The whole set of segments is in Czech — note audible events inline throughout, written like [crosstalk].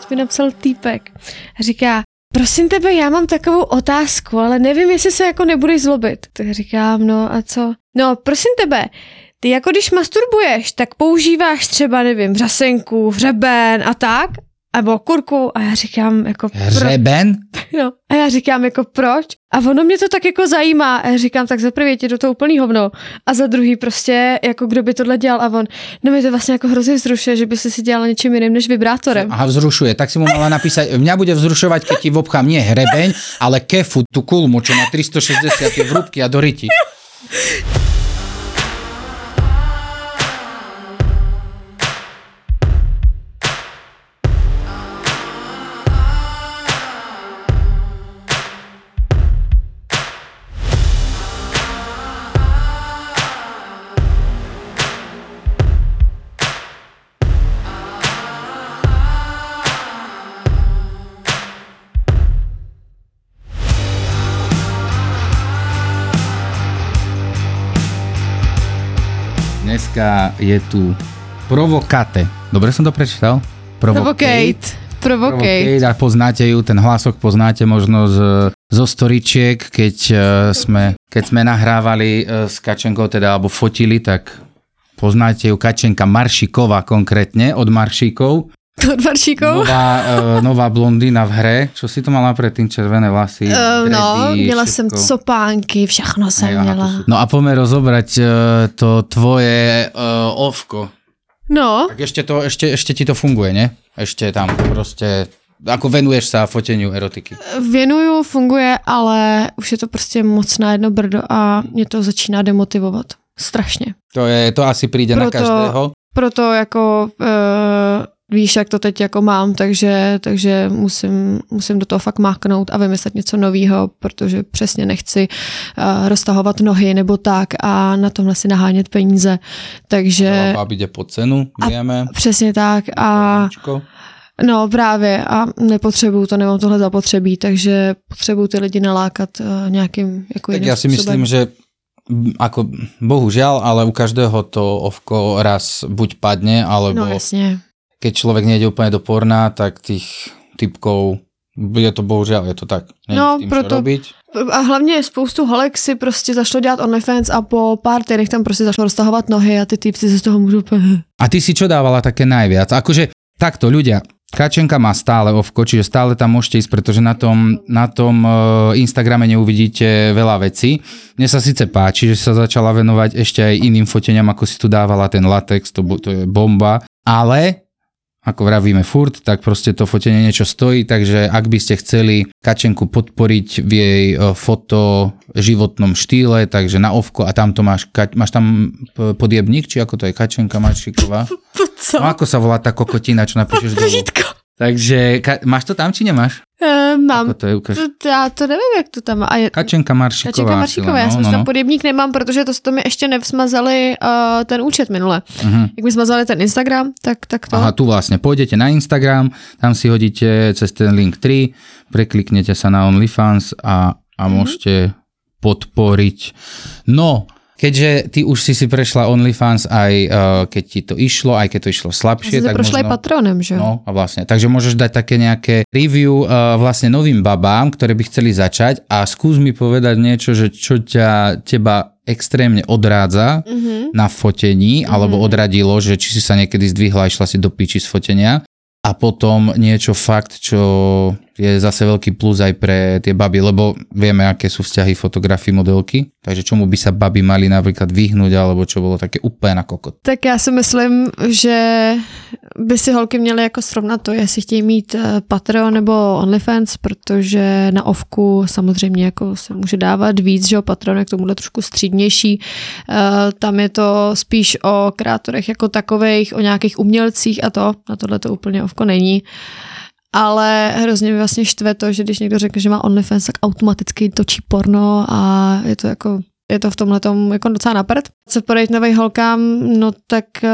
Teď mi napsal týpek. Říká, prosím tebe, já mám takovou otázku, ale nevím, jestli se jako nebudeš zlobit. Tak říkám, no a co? No, prosím tebe, ty jako když masturbuješ, tak používáš třeba, nevím, řasenku, hřeben a tak? nebo kurku a já říkám jako Hřeben? [laughs] No, a já říkám jako proč? A ono mě to tak jako zajímá. A já říkám tak za prvý ti do toho úplný hovno. A za druhý prostě jako kdo by tohle dělal? A on, no mi to vlastně jako hrozně vzrušuje, že by si si dělal něčím jiným než vibrátorem. Aha, vzrušuje, tak si mu mala napísať, mňa bude vzrušovať, keď ti obchám nie hrebeň, ale kefu, tu kulmu, čo má 360 vrúbky a do [laughs] Dneska je tu Provokate. Dobre som to prečítal? Provocate. Provocate. A poznáte ju, ten hlasok poznáte možno z, zo storičiek, keď, uh, sme, keď sme nahrávali uh, s Kačenkou, teda, alebo fotili, tak poznáte ju Kačenka Maršiková konkrétne, od Maršíkov. [laughs] Maršíkov? Nová, uh, nová blondýna v hre. Čo si to mala predtým? Červené vlasy? Uh, no, dredy, měla všetko. jsem copánky, všechno jsem aha, to měla. sú- No a poďme rozobrať uh, to tvoje uh, ovko. No, Tak ešte, to, ešte, ešte ti to funguje, ne? Ešte tam proste, ako venuješ sa foteniu erotiky. věnuju, funguje, ale už je to prostě moc na jedno brdo a mě to začíná demotivovat. Strašně. To, je, to asi príde na každého. Proto jako uh, víš, jak to teď jako mám, takže, takže musím, musím do toho fakt máknout a vymyslet něco nového, protože přesně nechci uh, roztahovat nohy nebo tak a na tomhle si nahánět peníze. Takže Báb ide po cenu, vieme. přesně tak a no právě a nepotřebuju to, nemám tohle zapotřebí, takže potřebuju ty lidi nalákat uh, nějakým jako Tak ja si způsobem. myslím, že ako, bohužiaľ, ale u každého to ovko raz buď padne, alebo No. Keď človek nejde úplne do porna, tak tých typkov, je to bohužiaľ, je to tak. Nie No, s tým, proto-. A hlavně spoustu holek si prostě zašlo dělat OnlyFans a po pár týdnech tam prostě zašlo roztahovat nohy a ty týpci se z toho můžou. A ty si čo dávala také najviac? Akože takto ľudia, Kačenka má stále ovko, čiže stále tam môžete ísť, pretože na tom, na tom eh, Instagrame neuvidíte veľa vecí. Mne sa síce páči, že sa začala venovať ešte aj iným foteniam, ako si tu dávala ten latex, to, to je bomba, ale ako vravíme furt, tak proste to fotenie niečo stojí, takže ak by ste chceli Kačenku podporiť v jej eh, foto životnom štýle, takže na ovko a tam to máš, máš tam eh, podjebník, či ako to je Kačenka Maršiková? [laughs] Co? No ako sa volá tá kokotina, čo napíšeš dolu? Takže ka- máš to tam, či nemáš? E, mám. Ako to je, ukáž. To, já to nevím, jak to tam má. A je, Kačenka Maršiková. Kačenka Maršíková, já no, jsem no, tam no. podjebník nemám, protože to, to mi ještě nevzmazali uh, ten účet minule. Mhm. Jak mi smazali ten Instagram, tak, tak to. Aha, tu vlastne pôjdete na Instagram, tam si hodíte cez ten link 3, prekliknete sa na OnlyFans a, a Mhm. môžete podporiť. No, keďže ty už si si prešla OnlyFans aj uh, keď ti to išlo, aj keď to išlo slabšie, se tak prošla i možno... patronem, že? No a vlastne, takže môžeš dať také nejaké review uh, vlastne novým babám, ktoré by chceli začať a skús mi povedať niečo, že čo ťa, teba extrémne odrádza Mhm. na fotení, alebo odradilo, že či si sa niekedy zdvihla a išla si do piči z fotenia a potom niečo fakt, čo je zase veľký plus aj pre tie baby, lebo vieme, aké sú vzťahy fotografii modelky, takže čomu by sa baby mali napríklad vyhnúť, alebo čo bolo také úplne na kokot. Tak já si myslím, že by si holky měly jako srovnat to, jestli chtějí mít eh, Patreon nebo OnlyFans, protože na ovku samozřejmě jako se může dávat víc, že jo, Patreon je k tomuhle trošku střídnější. Eh, Tam je to spíš o kreatorech jako takových, o nějakých umělcích a to, na tohle to úplně ovko není. Ale hrozně mi vlastně štve to, že když někdo řekne, že má OnlyFans, tak automaticky točí porno a je to jako je to v tomhle tom jako docela napřed. Co poradit novým holkám, no tak uh,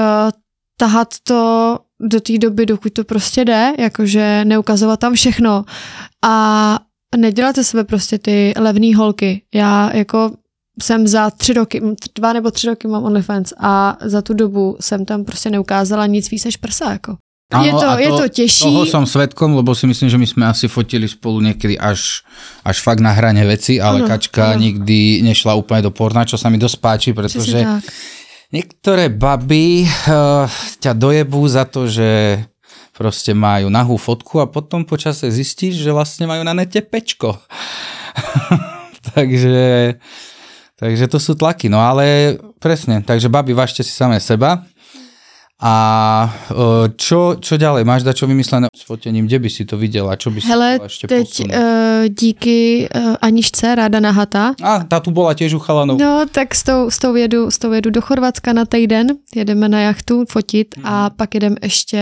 tahat to do té doby, dokud to prostě jde, jakože neukazovat tam všechno a nedělat ze sebe prostě ty levné holky. Já jako jsem za tři roky, dva nebo tři roky mám OnlyFans a za tu dobu jsem tam prostě neukázala nic víc než prsa, jako. Áno, je, to, a je to těžší. Toho som svetkom, lebo si myslím, že my sme asi fotili spolu niekedy až, až fakt na hrane veci, ale Áno, Kačka áno. nikdy nešla úplne do porna, čo sa mi dosť páči, pretože Přesně tak. niektoré baby uh, ťa dojebú za to, že proste majú nahú fotku a potom počase zistíš, že vlastne majú na nete pečko. [laughs] takže, takže to sú tlaky, no ale presne, takže babi, važte si samé seba. A e, čo, čo ďalej? Máš dačo vymyslené s fotením? Kde by si to videla? Čo by si Hele, ešte teď uh, díky uh, Aničce, ráda nahata, A, tá tu bola tiež u chalanov. No, tak s tou, s, tou jedu, s tou jedu do Chorvatska na týden, jedeme na jachtu fotit a Mhm. pak jedeme ještě,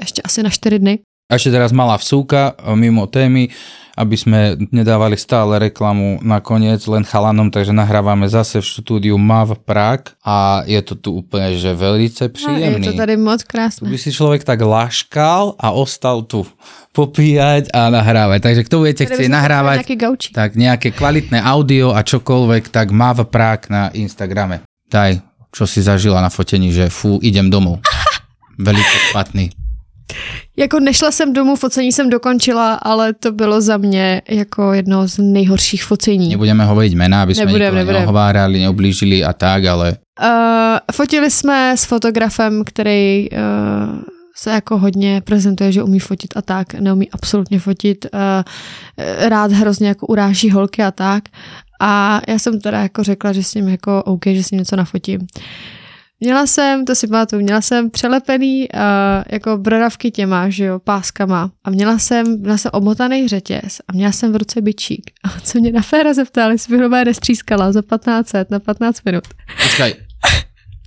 ještě asi na čtyři dny. A ešte teraz malá vsúka e, mimo témy, aby sme nedávali stále reklamu nakoniec len chalanom, takže nahrávame zase v štúdiu MAV Prague a je to tu úplne, že velice A je príjemný. to tady moc Tu krásné. by si človek tak laškal a ostal tu popíjať a nahrávať. Takže kto budete chcieť nahrávať, tak nejaké kvalitné audio a čokoľvek, tak má v prák na Instagrame. Daj, čo si zažila na fotení, že fú, idem domov. [laughs] Velice špatný. Jako nešla jsem domů, focení jsem dokončila, ale to bylo za mě jako jedno z nejhorších focení. Nebudeme hovoriť mená, aby sme Nebudem, nikoho nebudem. neohovárali, neublížili a tak, ale Uh, fotili jsme s fotografem, který uh, se jako hodně prezentuje, že umí fotit a tak, neumí absolutně fotit, uh, rád hrozně jako uráží holky a tak. A já jsem teda jako řekla, že s ním jako OK, že s ním něco nafotím. Měla jsem, to si pamatuju, měla jsem přelepený uh, jako brodavky těma, že jo, páskama a měla jsem, měla jsem omotaný řetěz a měla jsem v ruce bičík. A co mě na féra zeptali, jestli bych normálně nestřískala za 15 let na 15 minut. počkaj.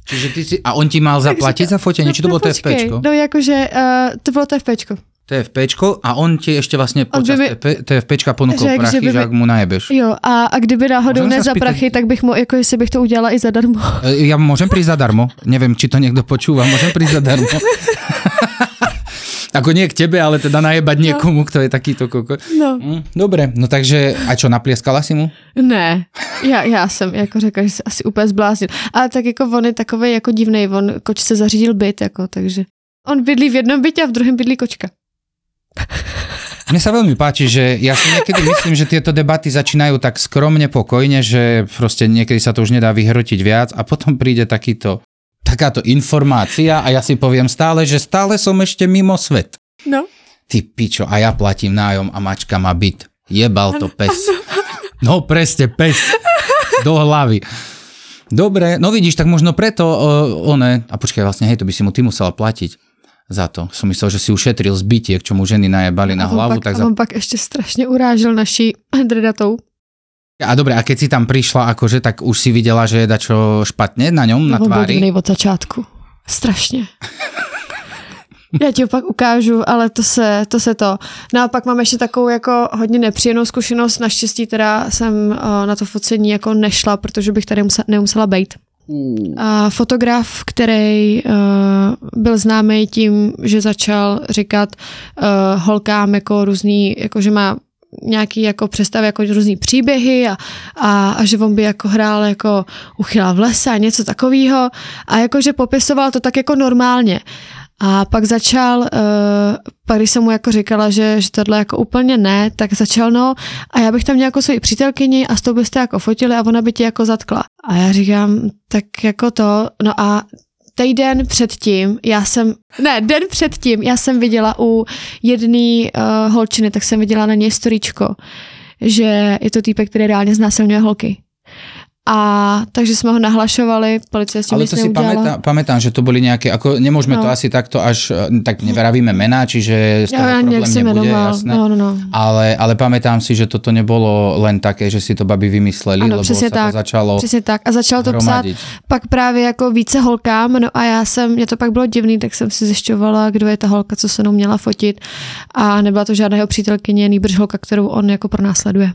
Čiže ty si, a on ti mal [laughs] zaplatiť za fotenie, či to počkej, TFPčko? No jakože, uh, to bylo TFPčko. TFPčko a on ti On by počas mi- TF, TFPčka ponúkol Řekl, že prachy, by že mi- ak mu najebeš. Jo, a, a kdyby náhodou ne se za spýtať- prachy, tak bych mo, jako jestli bych to udělala i zadarmo. E, Ja môžem prísť zadarmo. Neviem, či to niekto počúva. Môžem prísť zadarmo. [laughs] [laughs] Ako nie k tebe, ale teda najebať niekomu, kto je takýto koko. No. Mm, dobre, no takže, a čo, naplieskala si mu? Ne, já, já jsem jako řekla, že se asi úplně zbláznil. Ale tak jako on je takový jako divnej, on kočce zařídil byt, jako, takže on bydlí v jednom bytě a v druhém bydlí kočka. Mne sa veľmi páči, že ja si niekedy myslím, že tieto debaty začínajú tak skromne, pokojne, že proste niekedy sa to už nedá vyhrotiť viac a potom príde takýto, takáto informácia a ja si poviem stále, že stále som ešte mimo svet. No. Ty pičo, a ja platím nájom a mačka má byt. Jebal to pes. No presne, pes. Do hlavy. Dobre, no vidíš, tak možno preto uh, one, a počkaj, vlastne, hej, to by si mu ty musela platiť za to. Som myslel, že si ušetril zbytiek, čo mu ženy najebali na on hlavu. pak, Tak a za... on pak ještě strašně urážel naší [clears throat] dredatou. A dobre, a keď si tam prišla, akože, tak už si videla, že je dačo špatne na ňom, na on tvári? divnej od začátku. Strašně. Já ti ho pak ukážu, ale to se, to se to. No a pak mám ještě takovou jako hodně nepříjemnou zkušenost. Naštěstí teda jsem uh, na to focení jako nešla, protože bych tady musela, nemusela být. A fotograf, který uh, byl známý tím, že začal říkat uh, holkám jako různý, jako že má nějaký jako představy, jako různý příběhy a, a, a že on by jako hrál jako uchyla v lese a něco takového a jakože popisoval to tak jako normálně. A pak začal, uh, pak když jsem mu jako říkala, že, že tohle jako úplně ne, tak začal no a já bych tam měla jako svoji přítelkyni a s tou byste jako fotili a ona by tě jako zatkla. A já říkám, tak jako to, no a týden předtím, já jsem, ne, den předtím, já jsem viděla u jedné uh, holčiny, tak jsem viděla na něj storíčko, že je to týpek, který reálně znásilňuje holky. A takže jsme ho nahlašovali, policie s tím Ale to si neudělala. pamätám, že to boli nejaké, ako nemôžeme No. to asi takto až, eh, tak nevravíme mená, čiže z toho já problém se nebude, jmenoval. jasné. No, no, no. Ale, ale pamätám si, že toto nebolo len také, že si to babi vymysleli, Ano, lebo sa tak. to začalo Přesně tak. A začal to psát pak právě jako více holkám, no a já jsem, mě to pak bylo divný, tak jsem si zjišťovala, kdo je ta holka, co se mnou měla fotit a nebyla to žádná jeho přítelkyně, nýbrž holka, kterou on jako pronásleduje.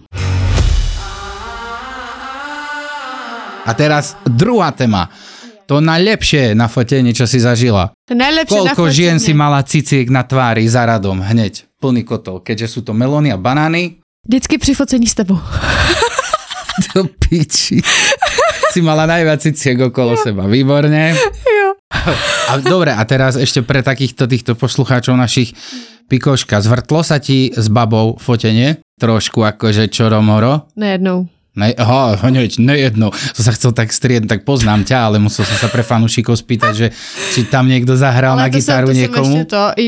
A teraz druhá téma. To najlepšie na fotení, čo si zažila. To najlepší Koľko žien si mala ciciek na tvári za radom, hneď, plný kotol, keďže sú to melóny a banány. Vždycky při focení s tebou. [laughs] Do piči. si mala najviac ciciek okolo seba, výborne. Jo. A dobre, a teraz ešte pre takýchto týchto poslucháčov našich pikoška, zvrtlo sa ti s babou fotenie? Trošku akože čoromoro? Nejednou. Ne, aha, hneď, nejedno. To sa chcel tak strieť, tak poznám ťa, ale musel som sa pre fanúšikov spýtať, že či tam niekto zahral na to jsem- gitaru to jsem niekomu. ještě to i...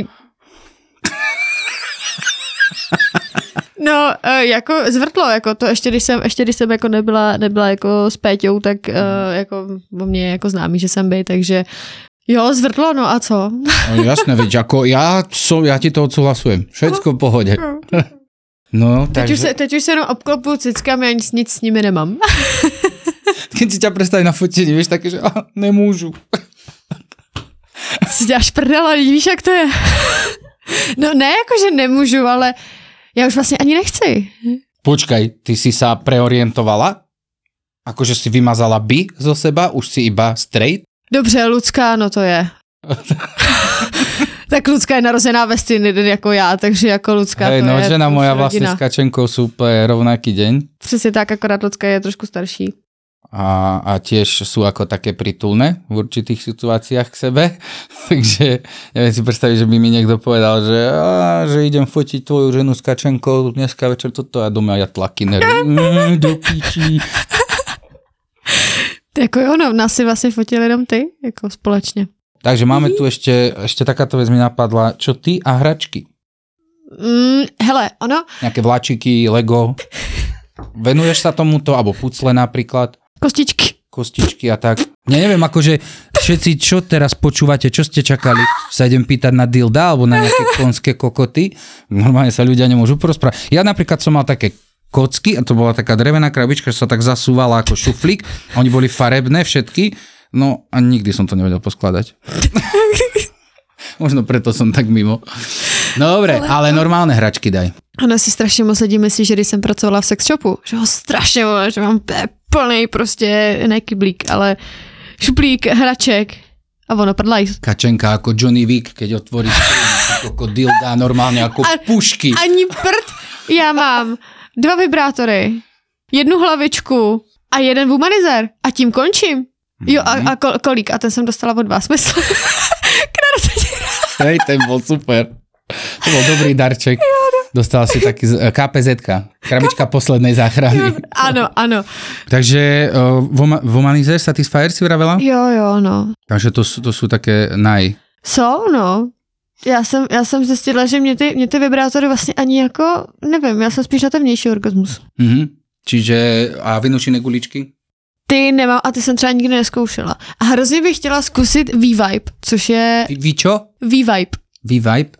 No, eh, jako zvrtlo, jako to ještě když jsem, ještě když jsem jako nebyla, nebyla jako s Péťou, tak eh, jako o mě jako známý, že jsem bej, takže jo, zvrtlo, no a co? No, jasné, veď, ako ja, som, ja ti to odsúhlasujem. Všetko v pohode. No, Teď, takže, už se, teď už se jenom obklopu cickami a nic, nic s nimi nemám. [laughs] keď si ťa predstaví na fotení, vieš, také, že ah, nemôžu. si děláš prdel, ale víš, jak to je. No ne, jako, že nemůžu, ale já už vlastně ani nechci. Počkaj, ty si sa preorientovala? Akože si vymazala by zo seba? Už si iba straight? Dobře, Lucka, no to je. [laughs] tak Lucka je narozená ve stejný den jako já, takže jako Lucka Hej, to no, je žena moja rodina. s Kačenkou sú úplne rovnaký deň. Přesně tak, akorát Lucka je trošku starší. a, a tiež sú ako také pritulné v určitých situáciách k sebe. [laughs] Takže neviem si predstaviť, že by mi niekto povedal, že, a, že idem fotiť tvoju ženu s Kačenkou dneska večer toto a doma ja tlaky [laughs] mm, do piči. Jako jo, no, nás si vlastně fotili jenom ty, jako společně. Takže máme tu ešte, ešte takáto vec mi napadla. Čo ty a hračky? Mm, hele, ono, Nejaké vláčiky, Lego? Venuješ sa tomuto? Alebo pucle napríklad? kostičky. kostičky a tak. Ja neviem, akože všetci, čo teraz počúvate, čo ste čakali, sa idem pýtať na dilda alebo na nejaké [laughs] konské kokoty. Normálne sa ľudia nemôžu porozprávať. Ja napríklad som mal také kocky a to bola taká drevená krabička, že sa tak zasúvala ako šuflík. Oni boli farebné všetky, no a nikdy som to nevedel poskladať. [laughs] Možno preto som tak mimo. No dobre, ale normálne hračky daj. Ona si strašně moc lidí myslí, že když jsem pracovala v sex shopu, že ho strašně moc, že mám plný prostě ne kyblík, ale šuplík hraček. A ono prdlaj. Kačenka ako Johnny Wick, keď otvorí skríň, ako dilda, normálne ako A- pušky. Ani prd. Já mám dva vibrátory, jednu hlavičku a jeden womanizer. A tím končím. Jo, a, a kol, kolík. A ten jsem dostala od vás, myslím. [laughs] Hej, ten bol super. To bol dobrý darček. Dostal si taký z- KPZ, krabička poslednej záchrany. Ano, ano. Takže uh, Voma- Womanizer Satisfyer si vravela? Jo, jo, no. Takže to, to sú také naj. Jsou, no. Já jsem, já jsem zjistila, že mě ty, mě ty vibrátory vlastně ani jako, nevím, já jsem spíš na ten vnější orgasmus. Mhm. Čiže a vynučené guličky? Ty nemám a ty jsem třeba nikdy neskoušela. A hrozně bych chtěla zkusit V-Vibe, což je vy čo? V-Vibe. V-Vibe?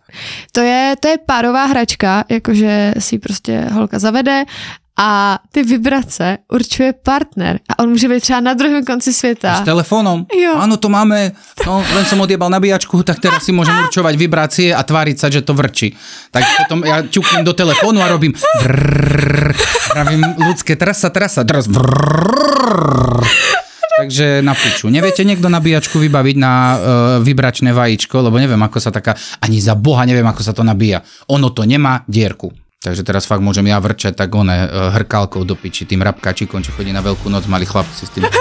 To je, to je párová hračka, jakože si prostě holka zavede a ty vibrace určuje partner. A on může být třeba na druhém konci světa. S telefónom? Jo. Áno, to máme. No, len som odjebal nabíjačku, tak teraz si môžem [laughs] určovať vibrácie a tváriť sa, že to vrčí. Tak potom ja ťuknem do telefónu a robím vrrrr, pravím ľudské trasa, trasa, teraz. Takže na piču. Neviete niekto nabíjačku vybaviť na uh, vibračné vajíčko, lebo neviem, ako sa taká, ani za boha neviem, ako sa to nabíja. Ono to nemá dierku. Takže teraz fakt môžem ja vrčať tak one uh, hrkálkou do piči, tým rabkačikom, čo chodí na veľkú noc, mali chlapci s tým. [laughs]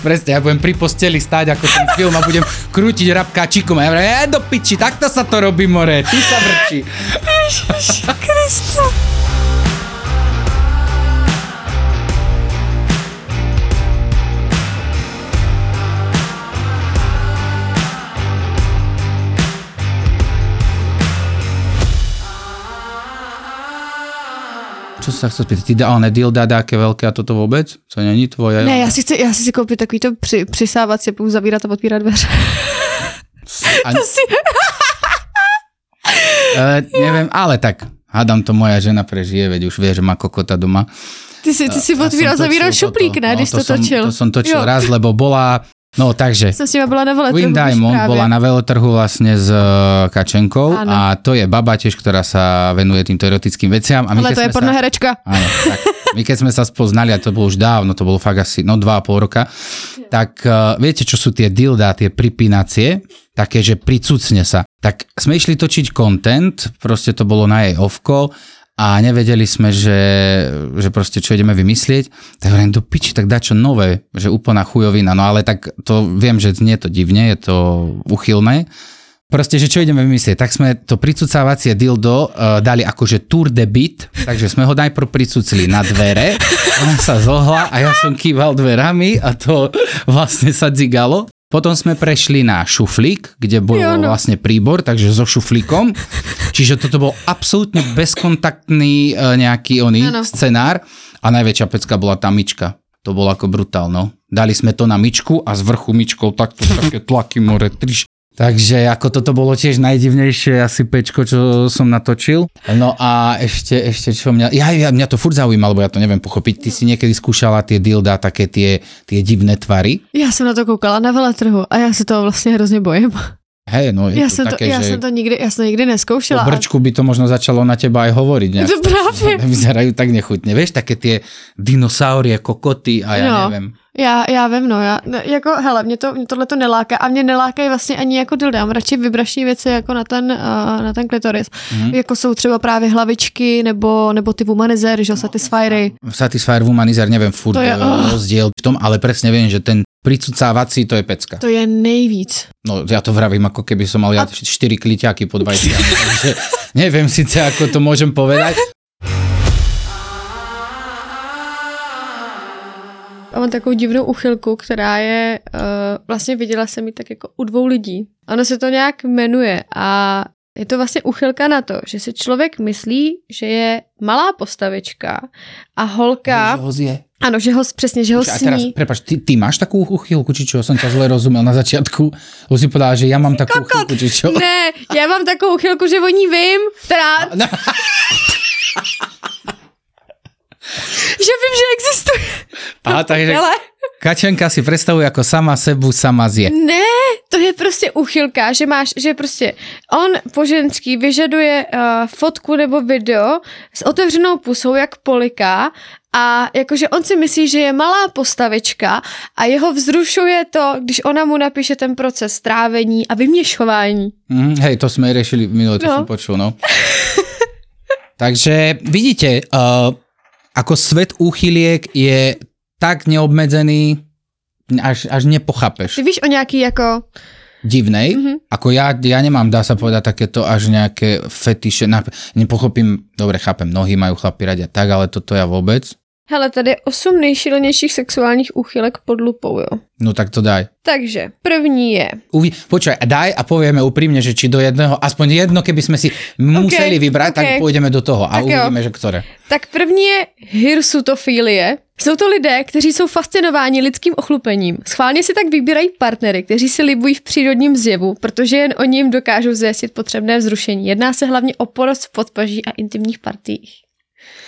Presne, ja budem pri posteli stáť ako ten film a budem krútiť rabkáčikom a ja vrem, e, do piči, takto sa to robí, more, ty sa vrči. Krista. Čo sa chcel spýtať? Ty dá, ale dilda dáke veľké a toto vôbec? Co není tvoje? Ne, já si chci, já si chci koupit takový to při, přisávat si, budu zavírat a otvírat dveře. A, [laughs] To si... e, neviem, ale tak, hádam to moja žena prežije, veď už vie, že má kokota doma. Ty si, ty si otvíral, som zavíral šuplík, ne, No, když to, som, točil. To som točil Jo. raz, lebo bola, no takže, Jsem s byla na veletrhu. Win Diamond právě. bola na veletrhu vlastne s e, Kačenkou Áno. a to je baba tiež, ktorá sa venuje týmto erotickým veciam. A my, Ale keď to je sme sa- pornoherečka. Áno, tak my keď sme sa spoznali, a to bolo už dávno, to bolo fakt asi, no dva a pol roka, tak uh, viete, čo sú tie dildá, tie pripínacie, také, že pricucne sa. Tak sme išli točiť content, proste to bolo na jej ovko a nevedeli sme, že, že proste čo ideme vymyslieť. Tak hovorím, do piči, tak dá čo nové, že úplná chujovina. No ale tak to viem, že nie je to divne, je to uchylné. Proste, že čo ideme vymyslieť, tak sme to pricucávacie dildo uh, dali akože tour de bit, takže sme ho najprv pricucli na dvere, ona sa zohla a ja som kýval dverami a to [laughs] vlastne sa dzigalo. Potom sme prešli na šuflík, kde bol Jo, no. vlastne príbor, takže so šuflíkom. Čiže toto bol absolútne bezkontaktný uh, nejaký oný Áno. scenár a najväčšia pecka bola tá myčka. To bolo ako brutálno. Dali sme to na myčku a z vrchu myčkou takto také tlaky more, triš. Takže ako toto bolo tiež najdivnejšie asi pečko, čo som natočil. No a ešte, ešte čo mňa, ja, ja, mňa to furt zaujíma, lebo ja to neviem pochopiť. Ty si niekedy skúšala tie dilda, také tie, tie divné tvary? Já jsem na to koukala na veletrhu a já se toho vlastně hrozně bojím. Hej, no je Já to jsem, to, také, já že jsem to nikdy, já jsem to nikdy po neskoušela. a- brčku by to možno začalo na teba aj hovoriť. Nejak. [laughs] To právě. Vyzerajú tak nechutne. Vieš, také tie dinosaurie, kokoty a ja No. neviem. Já, já vím, no, já, ne, jako, hele, mě, to, mě tohle to neláká a mě nelákají vlastně ani jako dildo, já mám radši vibrační věci jako na ten, uh, na ten klitoris, Mhm. jako jsou třeba právě hlavičky nebo, nebo ty womanizery, že jo, satisfiery. Satisfyer Womanizer, neviem furt To je- to oh. rozdiel v tom, ale presne viem, že ten pricucávací to je pecka. To je nejvíc. No ja to vravím, ako keby som mal ja A- 4 kliťáky pod vajciami, takže neviem síce, ako to môžem povedať. A mám takovou divnou uchylku, která je, uh, vlastně viděla jsem ji tak jako u dvou lidí. Ono se to nějak jmenuje a je to vlastně uchylka na to, že si člověk myslí, že je malá postavička a holka, Že ho ano, že ho, přesně, že ho A teraz, sní. prepač, ty, ty máš takú uchylku, či čo? Som ťa zle rozumel na začiatku. Lebo si povedala, že ja mám takú uchylku, či čo? Ne, já mám takovou uchylku, že o ní vím, která, No, [laughs] že vím, že existuje. Aha, takže Ale Kačenka si predstavuje, ako sama sebu sama zje. ne, to je prostě uchylka, že máš, že prostě on po ženský vyžaduje uh, fotku nebo video s otevřenou pusou, jak poliká a jakože on si myslí, že je malá postavička a jeho vzrušuje to, když ona mu napíše ten proces trávení a vyměšování. Mm, hej, to sme riešili minule, to No. som počul, no. [laughs] Takže vidíte, uh, ako svet úchyliek je tak neobmedzený, až, až nepochápeš. Ty víš o nějaký jako, divnej, Mhm. mm-hmm. ako ja, ja nemám, dá sa povedať, takéto až nejaké fetiše, nepochopím, dobre, chápem, nohy majú chlapi radi a tak, ale toto ja vôbec, hele, tady je osm nejšílenějších sexuálních úchylek pod lupou, jo. no tak to daj. Takže první je, Uvi, počkaj, a daj a povieme úprimne, že či do jedného, aspoň jedno, keby sme si museli vybrať, tak okay. pôjdeme do toho a Tak jo. uvidíme, že ktoré. tak první je hirsutofilie. Jsou to lidé, kteří jsou fascinováni lidským ochlupením. Schválně si tak vybírají partnery, kteří si libují v přírodním zjevu, protože jen oni jim dokážou zjistit potřebné vzrušení. Jedná se hlavně o porost v podpaží a intimních partiích.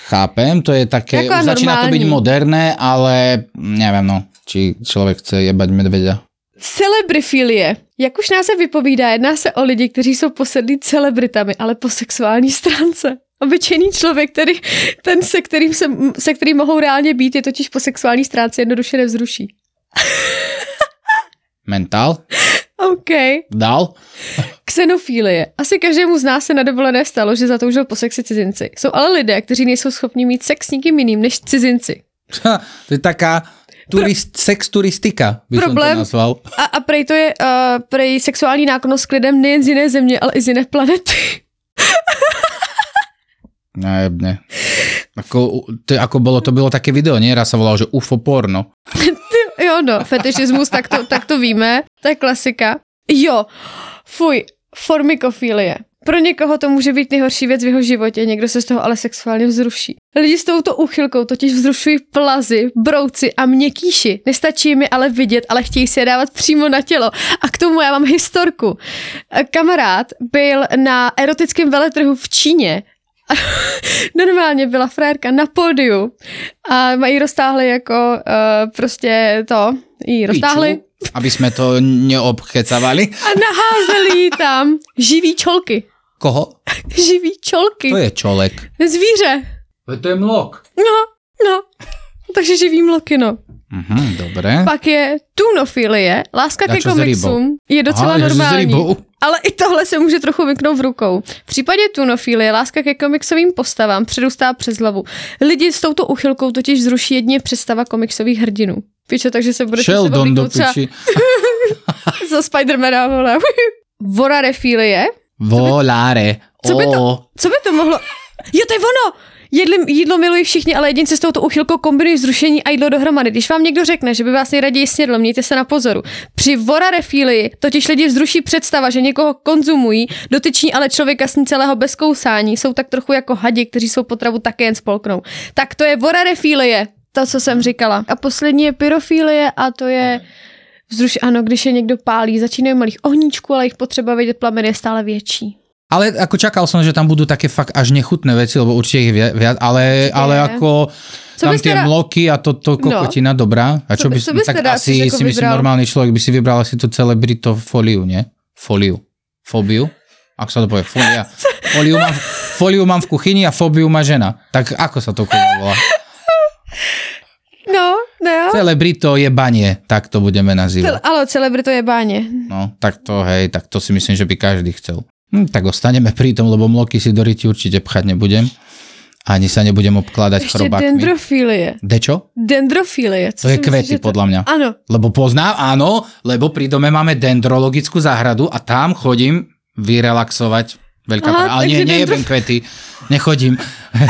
Chápem, to je také, Jako už začína to normální. moderné, ale neviem, no, či človek chce jebať medveďa. Celebrifilie. Jak už název vypovídá, jedná se o lidi, kteří jsou posedlí celebritami, ale po sexuální stránce. Obyčejný člověk, který, ten, se kterým, se, se kterým mohou reálně být, je totiž po sexuální stránce jednoduše nevzruší. Mentál? OK. Dal? Xenofílie. Asi každému z nás se na dovolené stalo, že zatoužil po sexy cizinci. Jsou ale lidé, kteří nejsou schopni mít sex s nikým jiným než cizinci. Ha, to je taká turist, sex turistika, by Problém- to nazval. A, a prej to je uh, prej sexuální náklonost k lidem nejen z jiné země, ale i z jiné planety. Ne, ne. Ako, to, ako bolo, to bylo také video, nie? Raz sa volalo, že UFO porno. [laughs] jo, no, fetišismus, tak to, tak to víme, to je klasika. Jo, fuj, formikofílie. Pro někoho to může být nejhorší věc v jeho životě, někdo se z toho ale sexuálně vzruší. Lidi s touto úchylkou totiž vzrušují plazy, brouci a měkýši. Nestačí mi ale vidět, ale chtějí si je dávat přímo na tělo. A k tomu já mám historku. Kamarád byl na erotickém veletrhu v Číně [laughs] normálně byla frérka na pódiu a mají roztáhli jako uh, prostě to, jí roztáhli. Piču, aby jsme to neobchecavali. A naházeli jí tam živý čolky. Koho? [laughs] Živý čolky. To je čolek. Zvíře. To je mlok. No. Takže živý mloky, no. Mhm, dobré. Pak je tunofilie, láska A ke komiksům. Je docela Aha, normální. Ale i tohle se může trochu vyknout v rukou. V případě tunofilie láska ke komiksovým postavám předůstá přes hlavu. Lidi s touto uchylkou totiž zruší jedině představa komiksových hrdinů. Piče, takže se budete Sheldon do piči. [laughs] za Spidermana, vole. Vorarefilie. Volare. Co by to- Co by to mohlo... Jo, to je ono! Jedli, jídlo milují všichni, ale jedinci s touto uchylkou kombinují zrušení a jídlo dohromady. Když vám někdo řekne, že by vás nejraději snědl, mějte se na pozoru. Při vorarefílii totiž lidi vzruší představa, že někoho konzumují, dotyční ale člověka sní celého bez kousání, jsou tak trochu jako hadi, kteří jsou potravu také jen spolknou. Tak to je vorarefílie, to, co jsem říkala. A poslední je pyrofilie a to je vzruš, ano, když je někdo pálí, začínají malých ohníčků, ale jejich potřeba vidět plamen je stále větší. Ale ako čakal som, že tam budú také fakt až nechutné veci, lebo určite ich viac, ale, Určite ale je. ako Co tam tie teda- mloky a to, to kokotina dobrá. A Co čo by- co bys tak teda asi si jako si myslím normálny človek by si vybral asi tú celebrito foliu, nie? Foliu. Fobiu? Ako sa to povie? Folia. [laughs] Foliu mám, foliu mám v kuchyni a fobiu má žena. Tak ako sa to kurva volá? No, no. Celebrito je banie, tak to budeme nazývať. Ale celebrito je báně. No, tak to hej, tak to si myslím, že by každý chcel. Hm, tak ostaneme pri tom, lebo mloky si do ryti určite pchať nebudem. Ani sa nebudem obkladať Ještě chrobákmi. dendrofilie. Dečo? Dendrofilie. Co To je myslíš, kvety, to... podľa mňa. Ano, Lebo poznám, áno, lebo pri dome máme dendrologickú záhradu a tam chodím vyrelaxovať. Veľká Aha, ale nie, nejebem dendro- kvety, nechodím.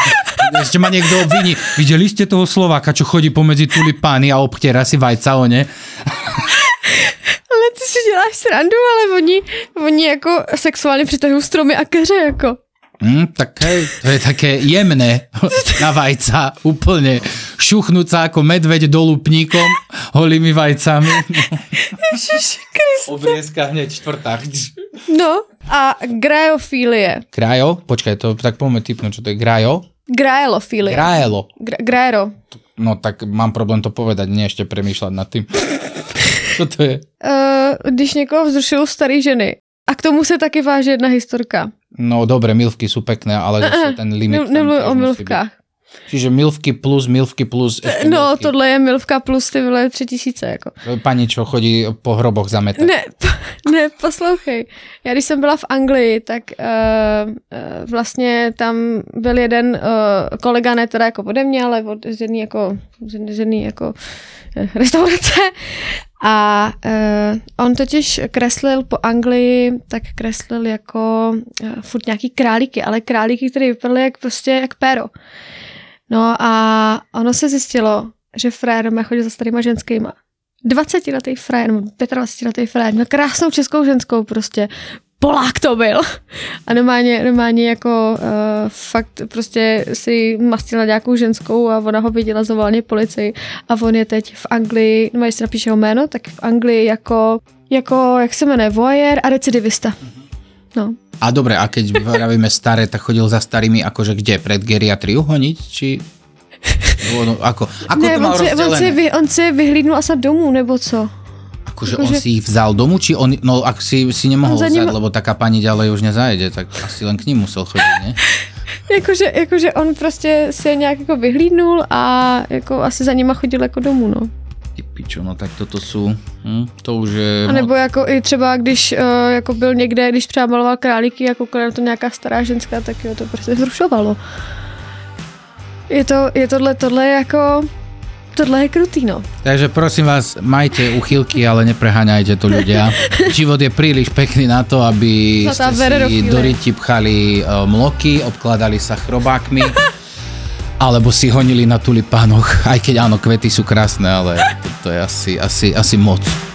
[laughs] Ešte ma niekto obviní. Videli ste toho Slováka, čo chodí pomedzi tulipány a obchtiera si vajca o ne? [laughs] ale ty si děláš srandu, ale oni, oni jako sexuálně přitahují stromy a keře, jako. Hm, tak hej, to je také jemné na vajca, úplne šuchnúť sa ako medveď dolupníkom, holými vajcami. Ježiši Krist. Obriezka hneď štvrtá. No a graeofilie. Grajo? Počkaj, to tak poďme typnúť, čo to je grajo? Graelofilie. Graelo. Gra- graero. No tak mám problém to povedať, nie ešte premýšľať nad tým. Čo to je? Uh, když někoho vzrušují starý ženy. A k tomu se taky váže jedna historka. No dobre, milvky sú pekné, ale zase ten [laughs] limit Ne, nemluvím o milvkách. Čiže milvky plus, milvky plus, No, milvky. tohle je milvka plus ty vole tři tisíce, jako. Pani, čo chodí po hroboch zametať. Ne, [laughs] ne, poslouchej. Já když jsem byla v Anglii, tak uh, uh, vlastně tam byl jeden uh, kolega, ne teda jako ode mě, ale od z jedný jako, z jedný, jako eh, restaurace. A uh, on totiž kreslil po Anglii, tak kreslil jako uh, furt nějaký králíky, ale králíky, které vypadaly jak prostě jak péro. No a ono se zjistilo, že frér má chodit za starýma ženskýma. 20-letý frér, nebo 25-letý frér, měl krásnou českou ženskou prostě. Polák to byl. A normálně, normálně jako uh, fakt prostě si mastil na nějakou ženskou a ona ho viděla, zavolala policii a on je teď v Anglii, no když si napíše jeho jméno, tak v Anglii jako, jako jak se jmenuje, voyeur a recidivista. No. A dobre, a keď vravíme [laughs] staré, tak chodil za starými akože kde? Pred geriatriu honiť? Či... [laughs] No, ako, ako ne, to on si, on, si, vy, on si vyhlídnul asi domů, nebo co? Akože on si ich vzal domu, či on, no ak si, si nemohol vzať, ním- lebo taká pani ďalej už nezajede, tak asi len k ním musel chodiť, ne? [laughs] Jakože, jakože on prostě si je nějak jako vyhlídnul a jako asi za nima chodil jako domů, no. Ty pičo, no tak toto sú, hm, to už je... A nebo jako i třeba, když uh, jako byl někde, když třeba maloval králíky koukala na to nějaká stará ženská, tak jo, to prostě zrušovalo. Je to, je tohle, tohle jako, tohle je krutý, no. Takže prosím vás, majte uchylky, ale nepreháňajte to ľudia. [laughs] Život je príliš pekný na to, aby Zlatá ste si do ryti pchali uh, mloky, obkladali sa chrobákmi, [laughs] alebo si honili na tulipánoch, aj keď áno, kvety sú krásne, ale to, to je asi, asi, asi moc.